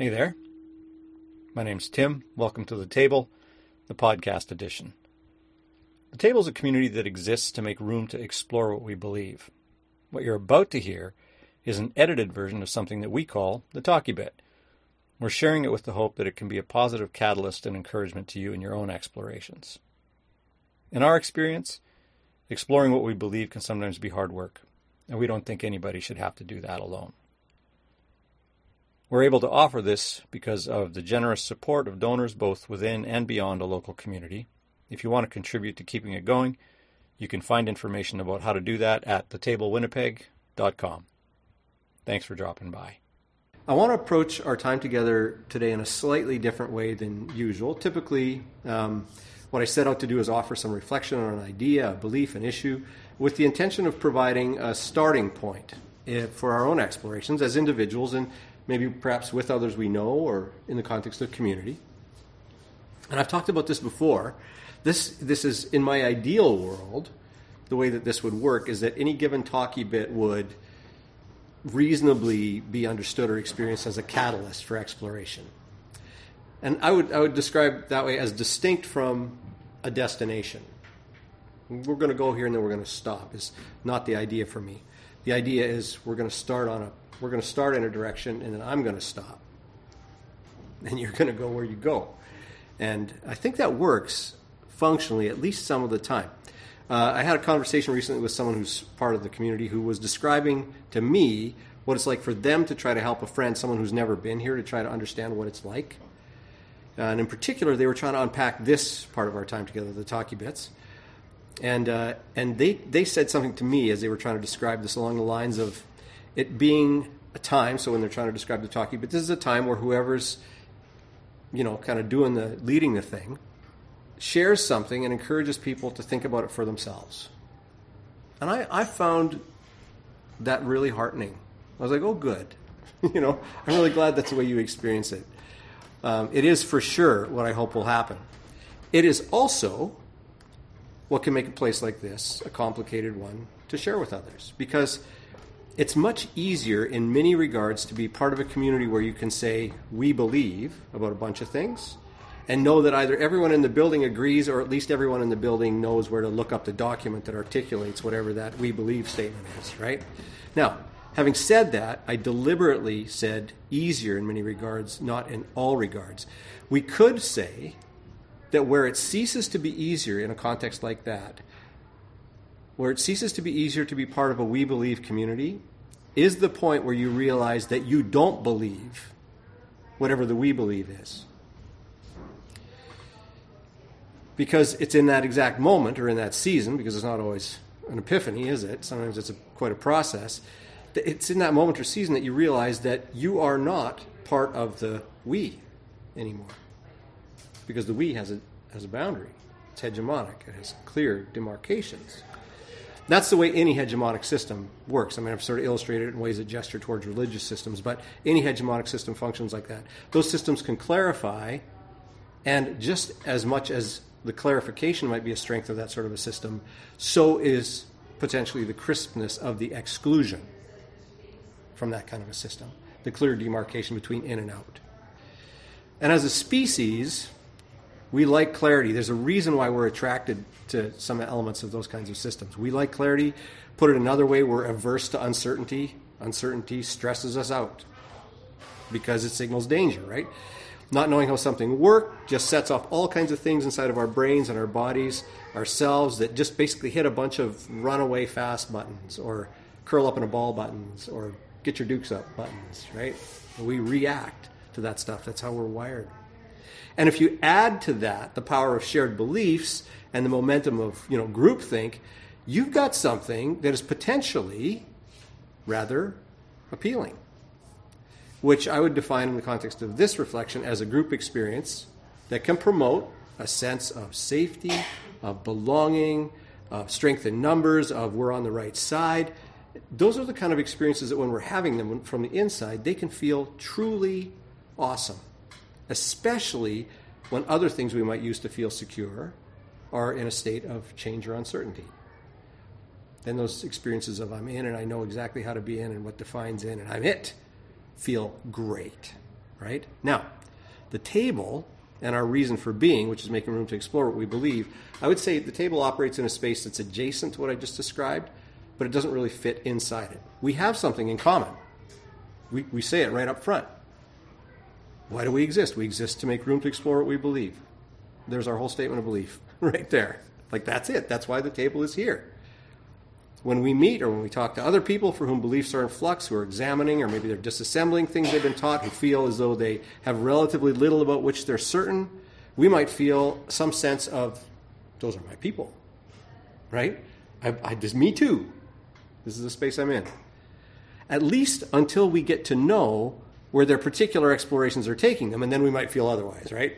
Hey there. My name's Tim. Welcome to The Table, the podcast edition. The Table is a community that exists to make room to explore what we believe. What you're about to hear is an edited version of something that we call the Talky Bit. We're sharing it with the hope that it can be a positive catalyst and encouragement to you in your own explorations. In our experience, exploring what we believe can sometimes be hard work, and we don't think anybody should have to do that alone. We're able to offer this because of the generous support of donors both within and beyond a local community. If you want to contribute to keeping it going, you can find information about how to do that at thetablewinnipeg.com. Thanks for dropping by. I want to approach our time together today in a slightly different way than usual. Typically, um, what I set out to do is offer some reflection on an idea, a belief, an issue, with the intention of providing a starting point eh, for our own explorations as individuals and maybe perhaps with others we know or in the context of community. And I've talked about this before. This, this is in my ideal world, the way that this would work is that any given talky bit would reasonably be understood or experienced as a catalyst for exploration. And I would, I would describe that way as distinct from a destination. We're going to go here and then we're going to stop, is not the idea for me. The idea is we're going to start on a we're going to start in a direction and then I'm going to stop. And you're going to go where you go. And I think that works functionally at least some of the time. Uh, I had a conversation recently with someone who's part of the community who was describing to me what it's like for them to try to help a friend, someone who's never been here, to try to understand what it's like. Uh, and in particular, they were trying to unpack this part of our time together, the talky bits. And, uh, and they, they said something to me as they were trying to describe this along the lines of it being a time, so when they're trying to describe the talkie, but this is a time where whoever's, you know, kind of doing the, leading the thing, shares something and encourages people to think about it for themselves. And I, I found that really heartening. I was like, oh, good. you know, I'm really glad that's the way you experience it. Um, it is for sure what I hope will happen. It is also what can make a place like this a complicated one to share with others because it's much easier in many regards to be part of a community where you can say, we believe about a bunch of things, and know that either everyone in the building agrees or at least everyone in the building knows where to look up the document that articulates whatever that we believe statement is, right? Now, having said that, I deliberately said easier in many regards, not in all regards. We could say that where it ceases to be easier in a context like that where it ceases to be easier to be part of a we believe community is the point where you realize that you don't believe whatever the we believe is. Because it's in that exact moment or in that season, because it's not always an epiphany, is it? Sometimes it's a, quite a process. It's in that moment or season that you realize that you are not part of the we anymore. Because the we has a, has a boundary, it's hegemonic, it has clear demarcations. That's the way any hegemonic system works. I mean, I've sort of illustrated it in ways that gesture towards religious systems, but any hegemonic system functions like that. Those systems can clarify, and just as much as the clarification might be a strength of that sort of a system, so is potentially the crispness of the exclusion from that kind of a system, the clear demarcation between in and out. And as a species, we like clarity. There's a reason why we're attracted to some elements of those kinds of systems. We like clarity. Put it another way, we're averse to uncertainty. Uncertainty stresses us out because it signals danger, right? Not knowing how something works just sets off all kinds of things inside of our brains and our bodies, ourselves, that just basically hit a bunch of runaway fast buttons or curl up in a ball buttons or get your dukes up buttons, right? We react to that stuff. That's how we're wired. And if you add to that the power of shared beliefs and the momentum of you know groupthink, you've got something that is potentially rather appealing, which I would define in the context of this reflection as a group experience that can promote a sense of safety, of belonging, of strength in numbers, of we're on the right side. Those are the kind of experiences that when we're having them from the inside, they can feel truly awesome especially when other things we might use to feel secure are in a state of change or uncertainty. Then those experiences of I'm in and I know exactly how to be in and what defines in and I'm it feel great. right? Now, the table and our reason for being, which is making room to explore what we believe, I would say the table operates in a space that's adjacent to what I just described, but it doesn't really fit inside it. We have something in common. We, we say it right up front. Why do we exist? We exist to make room to explore what we believe. There's our whole statement of belief right there. Like, that's it. That's why the table is here. When we meet or when we talk to other people for whom beliefs are in flux, who are examining or maybe they're disassembling things they've been taught, who feel as though they have relatively little about which they're certain, we might feel some sense of, those are my people, right? I, I, this, me too. This is the space I'm in. At least until we get to know where their particular explorations are taking them, and then we might feel otherwise, right?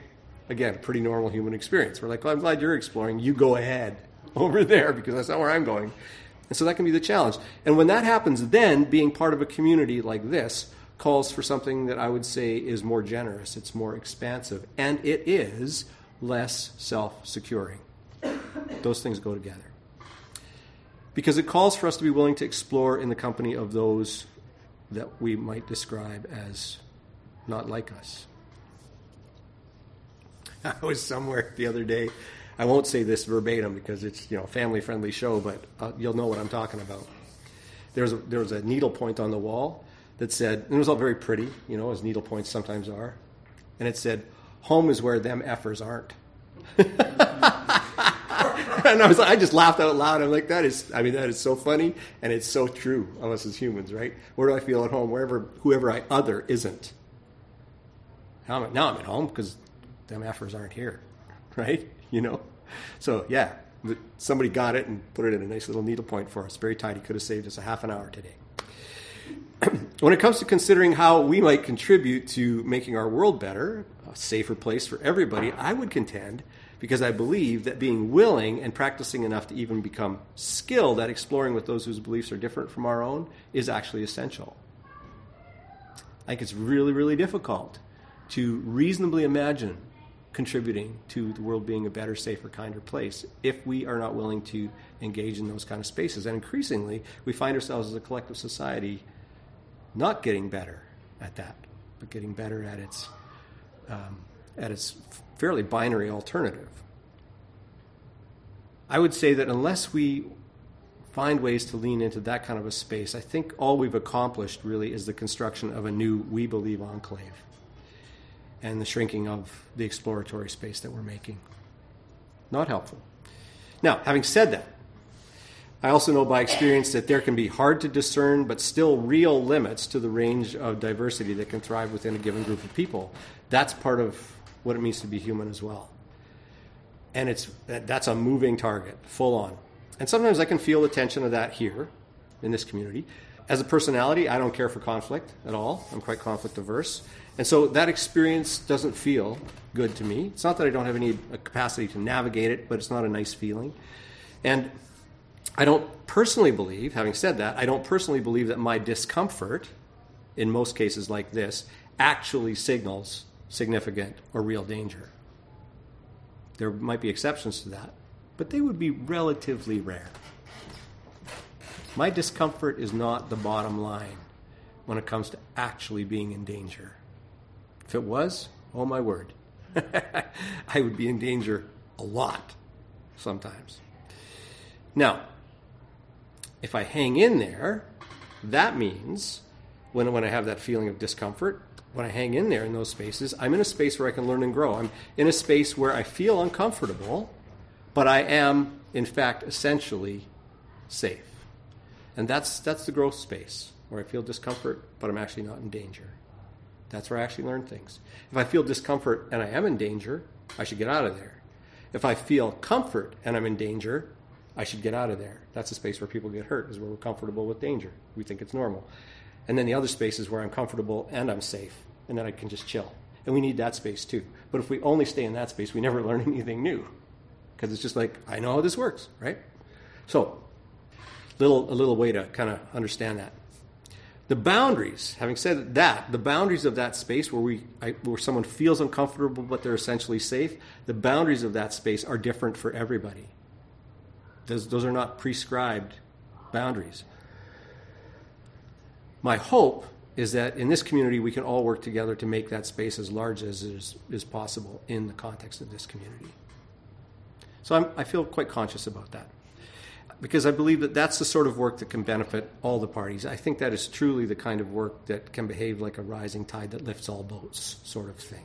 Again, pretty normal human experience. We're like, well, I'm glad you're exploring. You go ahead over there because that's not where I'm going. And so that can be the challenge. And when that happens, then being part of a community like this calls for something that I would say is more generous, it's more expansive, and it is less self securing. Those things go together. Because it calls for us to be willing to explore in the company of those that we might describe as not like us. I was somewhere the other day. I won't say this verbatim because it's you know family friendly show, but uh, you'll know what I'm talking about. There was a, there was a needle point on the wall that said, and it was all very pretty, you know, as needle points sometimes are, and it said, "Home is where them effers aren't." and I was like, I just laughed out loud. I'm like, that is, I mean, that is so funny, and it's so true of us as humans, right? Where do I feel at home? Wherever, whoever I other isn't. Now I'm, now I'm at home because them effers aren't here, right? You know, so yeah, somebody got it and put it in a nice little needle point for us. Very tidy. Could have saved us a half an hour today. when it comes to considering how we might contribute to making our world better, a safer place for everybody, I would contend because I believe that being willing and practicing enough to even become skilled at exploring with those whose beliefs are different from our own is actually essential. I think it's really, really difficult to reasonably imagine contributing to the world being a better, safer, kinder place if we are not willing to engage in those kind of spaces. And increasingly, we find ourselves as a collective society not getting better at that, but getting better at its um, at its fairly binary alternative. I would say that unless we find ways to lean into that kind of a space, I think all we've accomplished really is the construction of a new we believe enclave and the shrinking of the exploratory space that we're making. Not helpful. Now, having said that, I also know by experience that there can be hard to discern but still real limits to the range of diversity that can thrive within a given group of people. That's part of what it means to be human as well. And it's that's a moving target, full on. And sometimes I can feel the tension of that here in this community. As a personality, I don't care for conflict at all. I'm quite conflict averse. And so that experience doesn't feel good to me. It's not that I don't have any capacity to navigate it, but it's not a nice feeling. And I don't personally believe, having said that, I don't personally believe that my discomfort, in most cases like this, actually signals significant or real danger. There might be exceptions to that, but they would be relatively rare. My discomfort is not the bottom line when it comes to actually being in danger. If it was, oh my word, I would be in danger a lot sometimes. Now, if I hang in there, that means when, when I have that feeling of discomfort, when I hang in there in those spaces, I'm in a space where I can learn and grow. I'm in a space where I feel uncomfortable, but I am, in fact, essentially safe. And that's, that's the growth space where I feel discomfort, but I'm actually not in danger. That's where I actually learn things. If I feel discomfort and I am in danger, I should get out of there. If I feel comfort and I'm in danger, I should get out of there. That's a space where people get hurt, is where we're comfortable with danger. We think it's normal. And then the other space is where I'm comfortable and I'm safe, and then I can just chill. And we need that space too. But if we only stay in that space, we never learn anything new. Because it's just like, I know how this works, right? So, little, a little way to kind of understand that. The boundaries, having said that, the boundaries of that space where, we, I, where someone feels uncomfortable but they're essentially safe, the boundaries of that space are different for everybody. Those, those are not prescribed boundaries. My hope is that in this community we can all work together to make that space as large as is, is possible in the context of this community. So I'm, I feel quite conscious about that because I believe that that's the sort of work that can benefit all the parties. I think that is truly the kind of work that can behave like a rising tide that lifts all boats, sort of thing.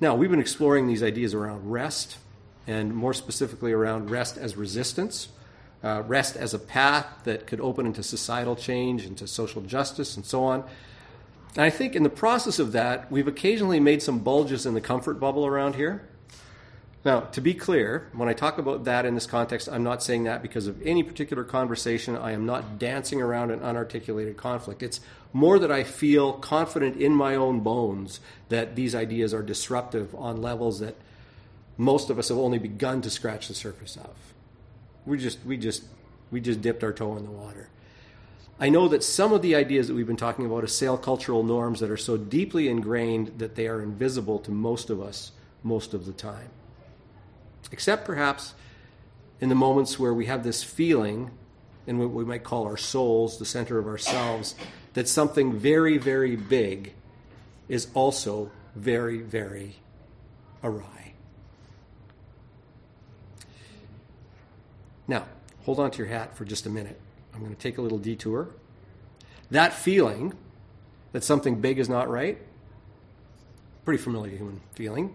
Now, we've been exploring these ideas around rest, and more specifically around rest as resistance, uh, rest as a path that could open into societal change, into social justice, and so on. And I think in the process of that, we've occasionally made some bulges in the comfort bubble around here. Now, to be clear, when I talk about that in this context, I'm not saying that because of any particular conversation. I am not dancing around an unarticulated conflict. It's more that I feel confident in my own bones that these ideas are disruptive on levels that most of us have only begun to scratch the surface of. We just, we just, we just dipped our toe in the water. I know that some of the ideas that we've been talking about assail cultural norms that are so deeply ingrained that they are invisible to most of us most of the time except perhaps in the moments where we have this feeling in what we might call our souls, the center of ourselves, that something very, very big is also very, very awry. Now, hold on to your hat for just a minute. I'm going to take a little detour. That feeling that something big is not right, pretty familiar human feeling.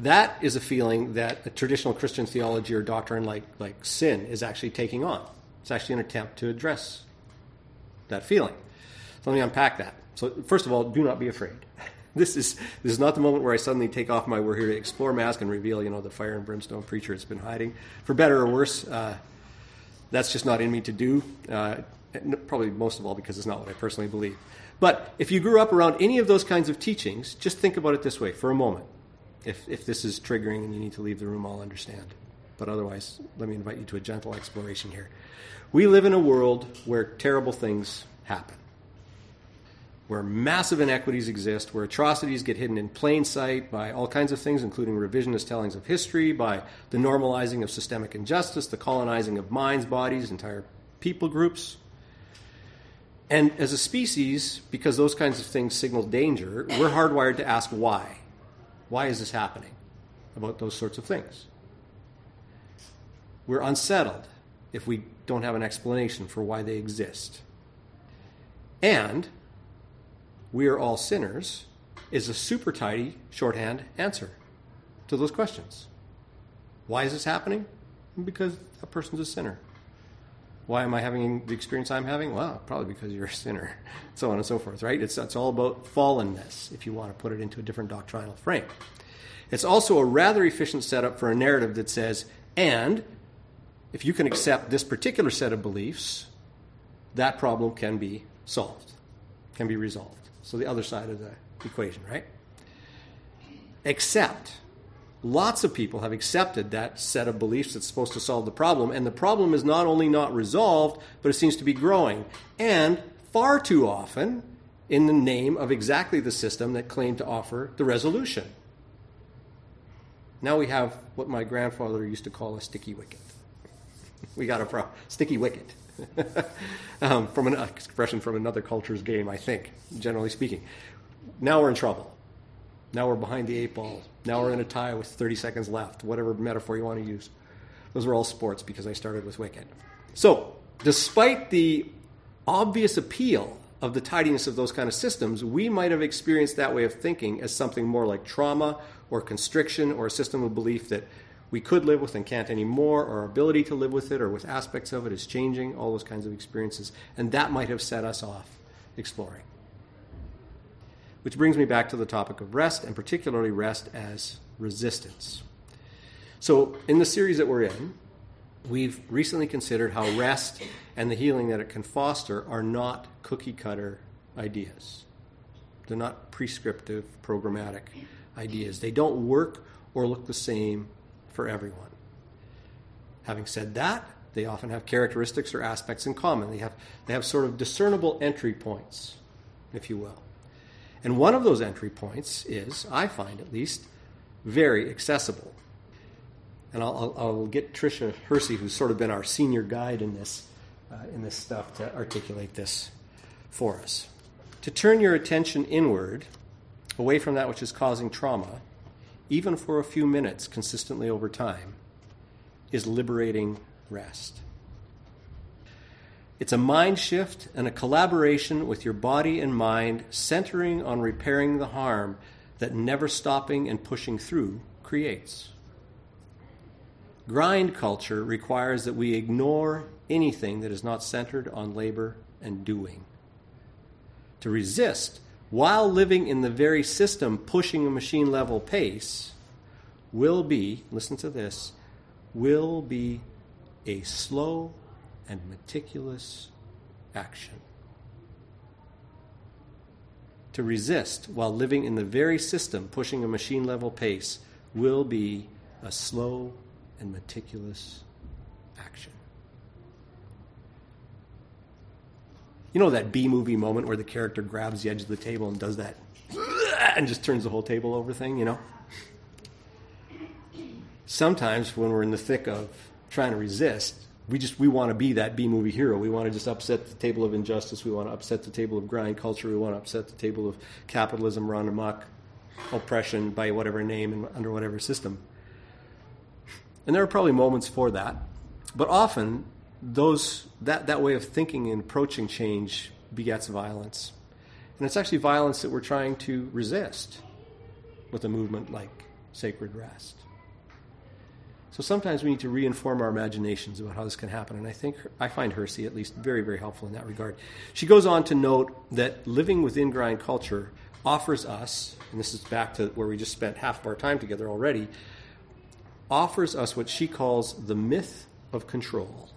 That is a feeling that a traditional Christian theology or doctrine like, like sin is actually taking on. It's actually an attempt to address that feeling. So let me unpack that. So, first of all, do not be afraid. This is, this is not the moment where I suddenly take off my we're here to explore mask and reveal, you know, the fire and brimstone preacher it's been hiding. For better or worse, uh, that's just not in me to do. Uh, probably most of all because it's not what I personally believe. But if you grew up around any of those kinds of teachings, just think about it this way for a moment. If, if this is triggering and you need to leave the room, I'll understand. But otherwise, let me invite you to a gentle exploration here. We live in a world where terrible things happen, where massive inequities exist, where atrocities get hidden in plain sight by all kinds of things, including revisionist tellings of history, by the normalizing of systemic injustice, the colonizing of minds, bodies, entire people groups. And as a species, because those kinds of things signal danger, we're hardwired to ask why. Why is this happening? About those sorts of things. We're unsettled if we don't have an explanation for why they exist. And we are all sinners is a super tidy shorthand answer to those questions. Why is this happening? Because a person's a sinner. Why am I having the experience I'm having? Well, probably because you're a sinner, so on and so forth, right? It's, it's all about fallenness, if you want to put it into a different doctrinal frame. It's also a rather efficient setup for a narrative that says, and if you can accept this particular set of beliefs, that problem can be solved, can be resolved. So the other side of the equation, right? Except lots of people have accepted that set of beliefs that's supposed to solve the problem, and the problem is not only not resolved, but it seems to be growing. And far too often, in the name of exactly the system that claimed to offer the resolution. Now we have what my grandfather used to call a sticky wicket. we got a pro- sticky wicket. um, from an expression from another culture's game, I think, generally speaking. Now we're in trouble. Now we're behind the eight ball. Now we're in a tie with 30 seconds left, whatever metaphor you want to use. Those are all sports because I started with Wicket. So, despite the obvious appeal of the tidiness of those kind of systems, we might have experienced that way of thinking as something more like trauma or constriction or a system of belief that we could live with and can't anymore, our ability to live with it or with aspects of it is changing, all those kinds of experiences. And that might have set us off exploring. Which brings me back to the topic of rest, and particularly rest as resistance. So, in the series that we're in, we've recently considered how rest and the healing that it can foster are not cookie cutter ideas. They're not prescriptive, programmatic ideas. They don't work or look the same for everyone. Having said that, they often have characteristics or aspects in common. They have, they have sort of discernible entry points, if you will. And one of those entry points is, I find at least, very accessible. And I'll, I'll, I'll get Tricia Hersey, who's sort of been our senior guide in this, uh, in this stuff, to articulate this for us. To turn your attention inward, away from that which is causing trauma, even for a few minutes consistently over time, is liberating rest. It's a mind shift and a collaboration with your body and mind, centering on repairing the harm that never stopping and pushing through creates. Grind culture requires that we ignore anything that is not centered on labor and doing. To resist while living in the very system pushing a machine level pace will be, listen to this, will be a slow and meticulous action. To resist while living in the very system pushing a machine level pace will be a slow and meticulous action. You know that B movie moment where the character grabs the edge of the table and does that and just turns the whole table over thing, you know? Sometimes when we're in the thick of trying to resist, we just we want to be that B movie hero. We want to just upset the table of injustice. We want to upset the table of grind culture. We want to upset the table of capitalism run amok, oppression by whatever name and under whatever system. And there are probably moments for that, but often those that, that way of thinking and approaching change begets violence. And it's actually violence that we're trying to resist with a movement like sacred rest. So sometimes we need to reinform our imaginations about how this can happen. And I think I find Hersey at least very, very helpful in that regard. She goes on to note that living within grind culture offers us, and this is back to where we just spent half of our time together already, offers us what she calls the myth of control.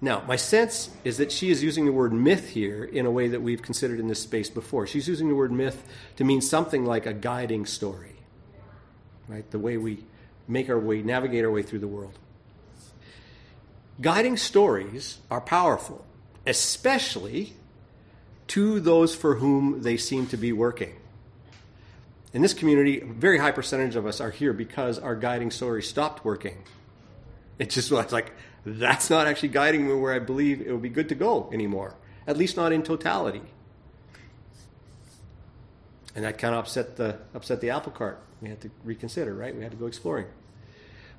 Now, my sense is that she is using the word myth here in a way that we've considered in this space before. She's using the word myth to mean something like a guiding story, right? The way we make our way, navigate our way through the world. Guiding stories are powerful, especially to those for whom they seem to be working. In this community, a very high percentage of us are here because our guiding story stopped working. It just was like, that's not actually guiding me where I believe it would be good to go anymore, at least not in totality. And that kind of upset the, upset the apple cart. We had to reconsider, right? We had to go exploring.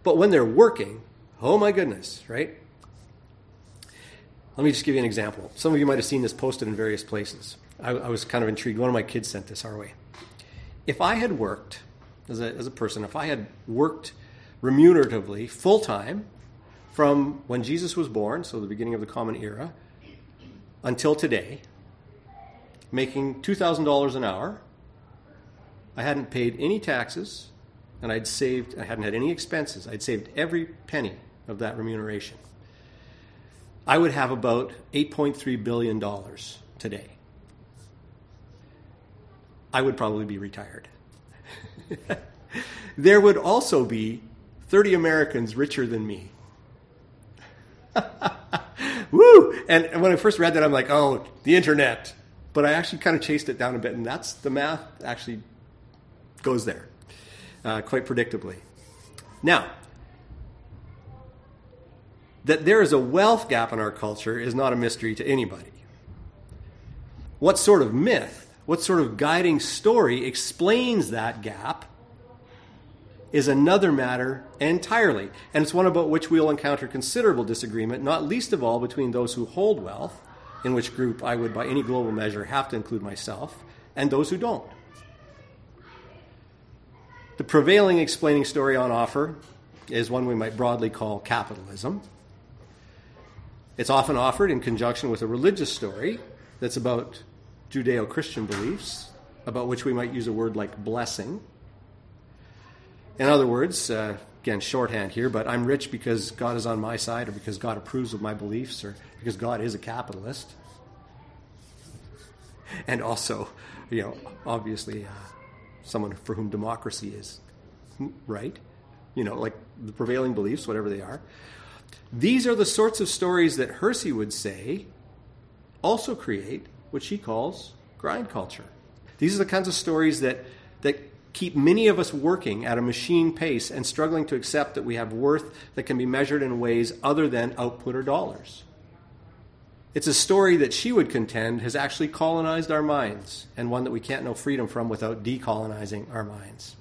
But when they're working, oh my goodness, right? Let me just give you an example. Some of you might have seen this posted in various places. I, I was kind of intrigued. One of my kids sent this our way. If I had worked as a, as a person, if I had worked remuneratively full time from when Jesus was born, so the beginning of the Common Era, until today, making $2,000 an hour. I hadn't paid any taxes, and I'd saved, I hadn't had any expenses. I'd saved every penny of that remuneration. I would have about $8.3 billion today. I would probably be retired. there would also be 30 Americans richer than me. Woo! And when I first read that, I'm like, oh, the internet. But I actually kind of chased it down a bit, and that's the math actually goes there uh, quite predictably. Now, that there is a wealth gap in our culture is not a mystery to anybody. What sort of myth, what sort of guiding story explains that gap is another matter entirely, and it's one about which we'll encounter considerable disagreement, not least of all between those who hold wealth, in which group I would, by any global measure, have to include myself, and those who don't. The prevailing explaining story on offer is one we might broadly call capitalism. It's often offered in conjunction with a religious story that's about Judeo Christian beliefs, about which we might use a word like blessing. In other words, uh, again, shorthand here, but I'm rich because God is on my side, or because God approves of my beliefs, or because God is a capitalist. And also, you know, obviously, uh, someone for whom democracy is right, you know, like the prevailing beliefs, whatever they are. These are the sorts of stories that Hersey would say also create what she calls grind culture. These are the kinds of stories that, that keep many of us working at a machine pace and struggling to accept that we have worth that can be measured in ways other than output or dollars. It's a story that she would contend has actually colonized our minds, and one that we can't know freedom from without decolonizing our minds.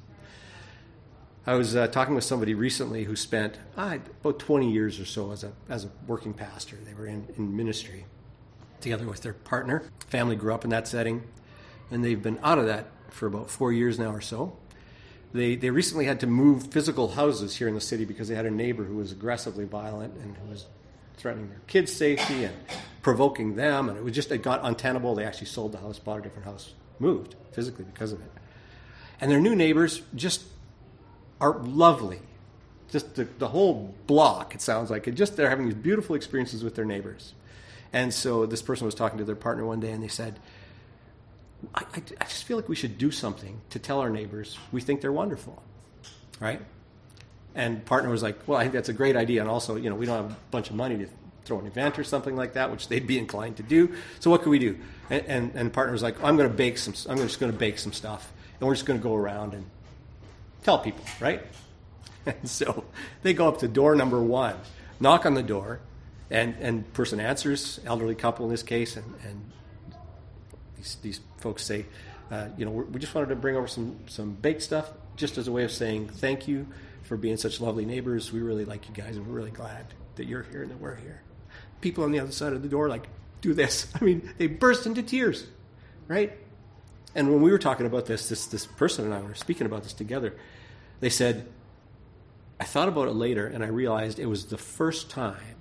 I was uh, talking with somebody recently who spent about 20 years or so as a, as a working pastor. They were in, in ministry together with their partner. Family grew up in that setting, and they've been out of that for about four years now or so. They, they recently had to move physical houses here in the city because they had a neighbor who was aggressively violent and who was threatening their kids' safety and provoking them. And it was just, it got untenable. They actually sold the house, bought a different house, moved physically because of it. And their new neighbors just are lovely. Just the, the whole block, it sounds like. It just they're having these beautiful experiences with their neighbors. And so this person was talking to their partner one day, and they said, I, I, I just feel like we should do something to tell our neighbors we think they're wonderful, right? And partner was like, well, I think that's a great idea, and also, you know, we don't have a bunch of money to throw an event or something like that, which they'd be inclined to do. So what can we do? And, and, and partner was like, I'm going to bake some. I'm just going to bake some stuff, and we're just going to go around and tell people, right? And so they go up to door number one, knock on the door, and and person answers, elderly couple in this case, and, and these these folks say, uh, you know, we just wanted to bring over some some baked stuff, just as a way of saying thank you for being such lovely neighbors. We really like you guys, and we're really glad that you're here and that we're here. People on the other side of the door like do this. I mean, they burst into tears, right? And when we were talking about this, this this person and I were speaking about this together. They said, I thought about it later, and I realized it was the first time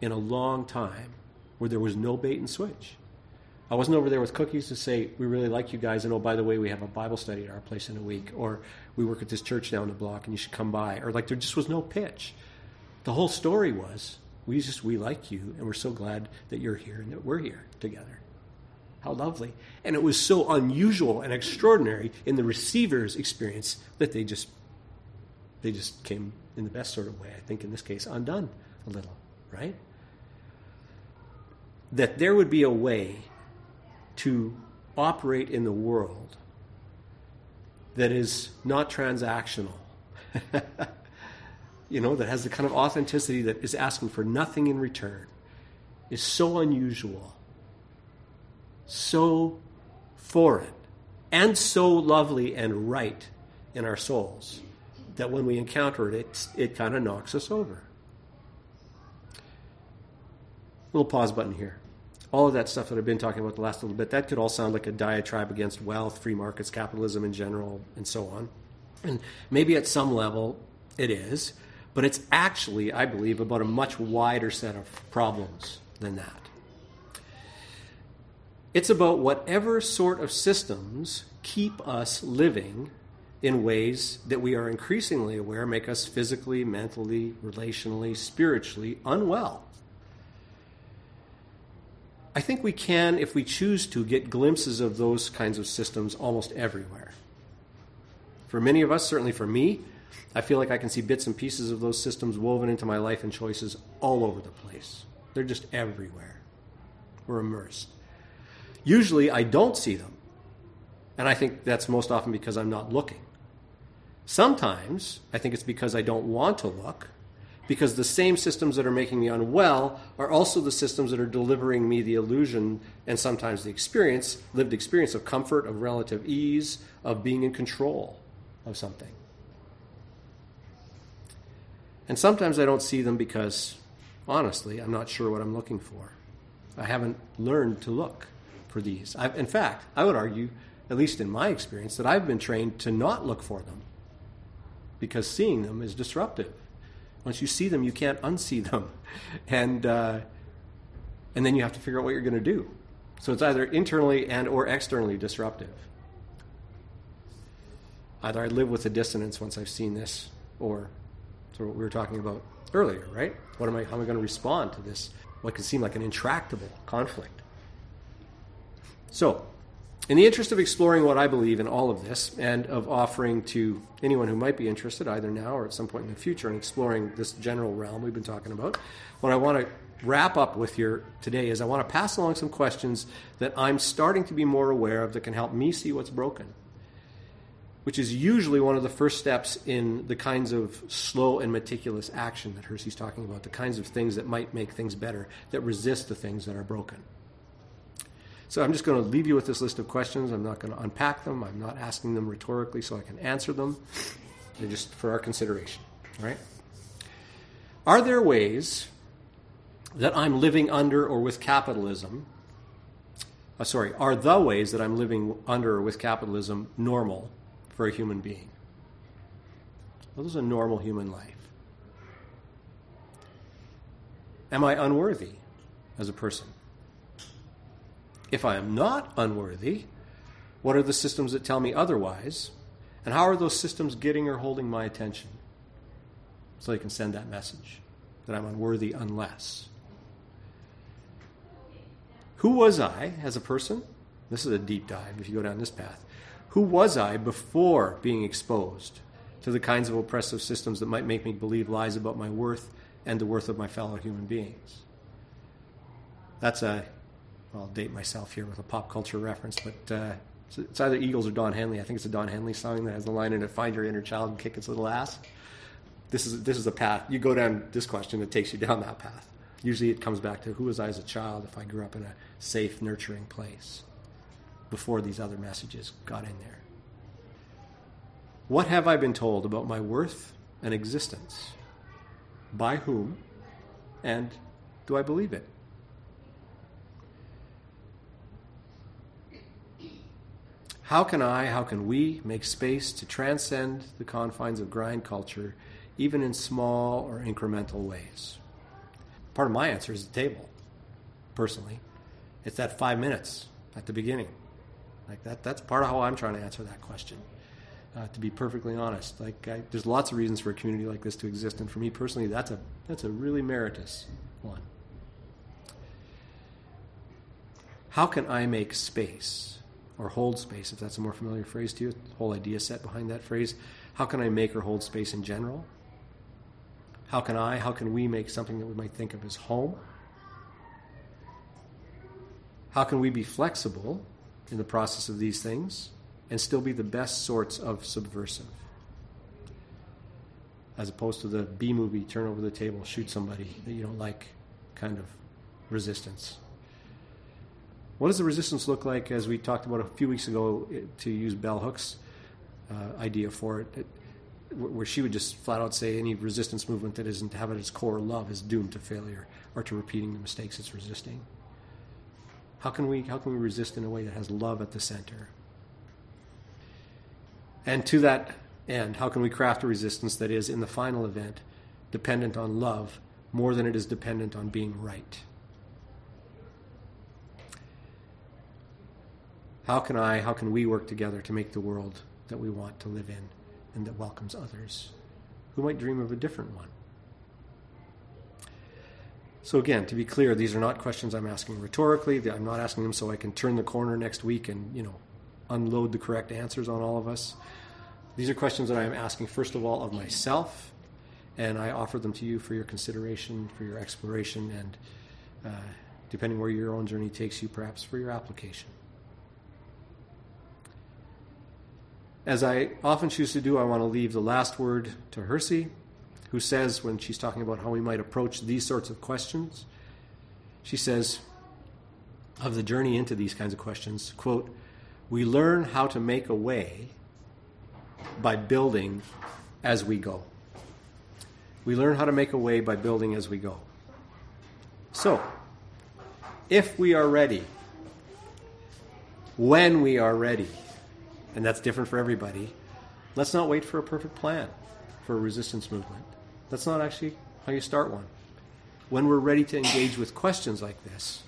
in a long time where there was no bait and switch. I wasn't over there with cookies to say, we really like you guys, and oh, by the way, we have a Bible study at our place in a week, or we work at this church down the block and you should come by, or like there just was no pitch. The whole story was, we just, we like you, and we're so glad that you're here and that we're here together. How lovely. And it was so unusual and extraordinary in the receiver's experience that they just, they just came in the best sort of way, I think in this case, undone a little, right? That there would be a way to operate in the world that is not transactional. you know, that has the kind of authenticity that is asking for nothing in return, is so unusual, so foreign, and so lovely and right in our souls that when we encounter it, it, it kind of knocks us over. Little pause button here all of that stuff that I've been talking about the last little bit, that could all sound like a diatribe against wealth, free markets, capitalism in general, and so on. And maybe at some level it is, but it's actually, I believe, about a much wider set of problems than that. It's about whatever sort of systems keep us living in ways that we are increasingly aware make us physically, mentally, relationally, spiritually unwell. I think we can, if we choose to, get glimpses of those kinds of systems almost everywhere. For many of us, certainly for me, I feel like I can see bits and pieces of those systems woven into my life and choices all over the place. They're just everywhere. We're immersed. Usually I don't see them. And I think that's most often because I'm not looking. Sometimes I think it's because I don't want to look because the same systems that are making me unwell are also the systems that are delivering me the illusion and sometimes the experience, lived experience of comfort, of relative ease, of being in control of something. And sometimes I don't see them because, honestly, I'm not sure what I'm looking for. I haven't learned to look for these. I've, in fact, I would argue, at least in my experience, that I've been trained to not look for them because seeing them is disruptive. Once you see them, you can't unsee them, and uh, and then you have to figure out what you're going to do. So it's either internally and or externally disruptive. Either I live with the dissonance once I've seen this, or so what we were talking about earlier, right? What am I? How am I going to respond to this? What can seem like an intractable conflict. So in the interest of exploring what I believe in all of this and of offering to anyone who might be interested, either now or at some point in the future, in exploring this general realm we've been talking about, what I want to wrap up with here today is I want to pass along some questions that I'm starting to be more aware of that can help me see what's broken. which is usually one of the first steps in the kinds of slow and meticulous action that Hersey's talking about, the kinds of things that might make things better, that resist the things that are broken. So I'm just going to leave you with this list of questions. I'm not going to unpack them. I'm not asking them rhetorically so I can answer them. They're just for our consideration. Right? Are there ways that I'm living under or with capitalism? Uh, sorry, are the ways that I'm living under or with capitalism normal for a human being? What is a normal human life? Am I unworthy as a person? If I am not unworthy, what are the systems that tell me otherwise? And how are those systems getting or holding my attention? So they can send that message that I'm unworthy unless. Who was I as a person? This is a deep dive if you go down this path. Who was I before being exposed to the kinds of oppressive systems that might make me believe lies about my worth and the worth of my fellow human beings? That's a, I'll date myself here with a pop culture reference, but uh, it's either Eagles or Don Henley. I think it's a Don Henley song that has the line in it, "Find your inner child and kick its little ass." This is this is a path. You go down this question, it takes you down that path. Usually, it comes back to who was I as a child if I grew up in a safe, nurturing place before these other messages got in there. What have I been told about my worth and existence? By whom? And do I believe it? How can I, how can we make space to transcend the confines of grind culture, even in small or incremental ways? Part of my answer is the table, personally. It's that five minutes at the beginning. Like that, that's part of how I'm trying to answer that question. Uh, to be perfectly honest, like I, there's lots of reasons for a community like this to exist, and for me personally, that's a that's a really meritorious one. How can I make space or hold space, if that's a more familiar phrase to you, the whole idea set behind that phrase? How can I make or hold space in general? How can I, how can we make something that we might think of as home? How can we be flexible in the process of these things and still be the best sorts of subversive. As opposed to the B movie, turn over the table, shoot somebody that you don't like kind of resistance. What does the resistance look like, as we talked about a few weeks ago, to use Bell Hooks' uh, idea for it, it, where she would just flat out say any resistance movement that isn't have at its core love is doomed to failure or to repeating the mistakes it's resisting. How can we how can we resist in a way that has love at the center? And to that end, how can we craft a resistance that is in the final event dependent on love more than it is dependent on being right? How can I, how can we work together to make the world that we want to live in and that welcomes others who might dream of a different one? So, again, to be clear, these are not questions I'm asking rhetorically. I'm not asking them so I can turn the corner next week and, you know, unload the correct answers on all of us. These are questions that I am asking, first of all, of myself, and I offer them to you for your consideration, for your exploration, and uh, depending where your own journey takes you, perhaps for your application. As I often choose to do, I want to leave the last word to Hersey who says, when she's talking about how we might approach these sorts of questions, she says, of the journey into these kinds of questions, quote, we learn how to make a way by building as we go. We learn how to make a way by building as we go. So, if we are ready, when we are ready, and that's different for everybody, let's not wait for a perfect plan for a resistance movement. That's not actually how you start one. When we're ready to engage with questions like this,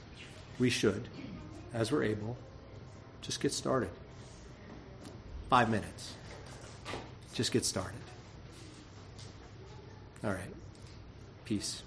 we should, as we're able, just get started. Five minutes. Just get started. All right. Peace.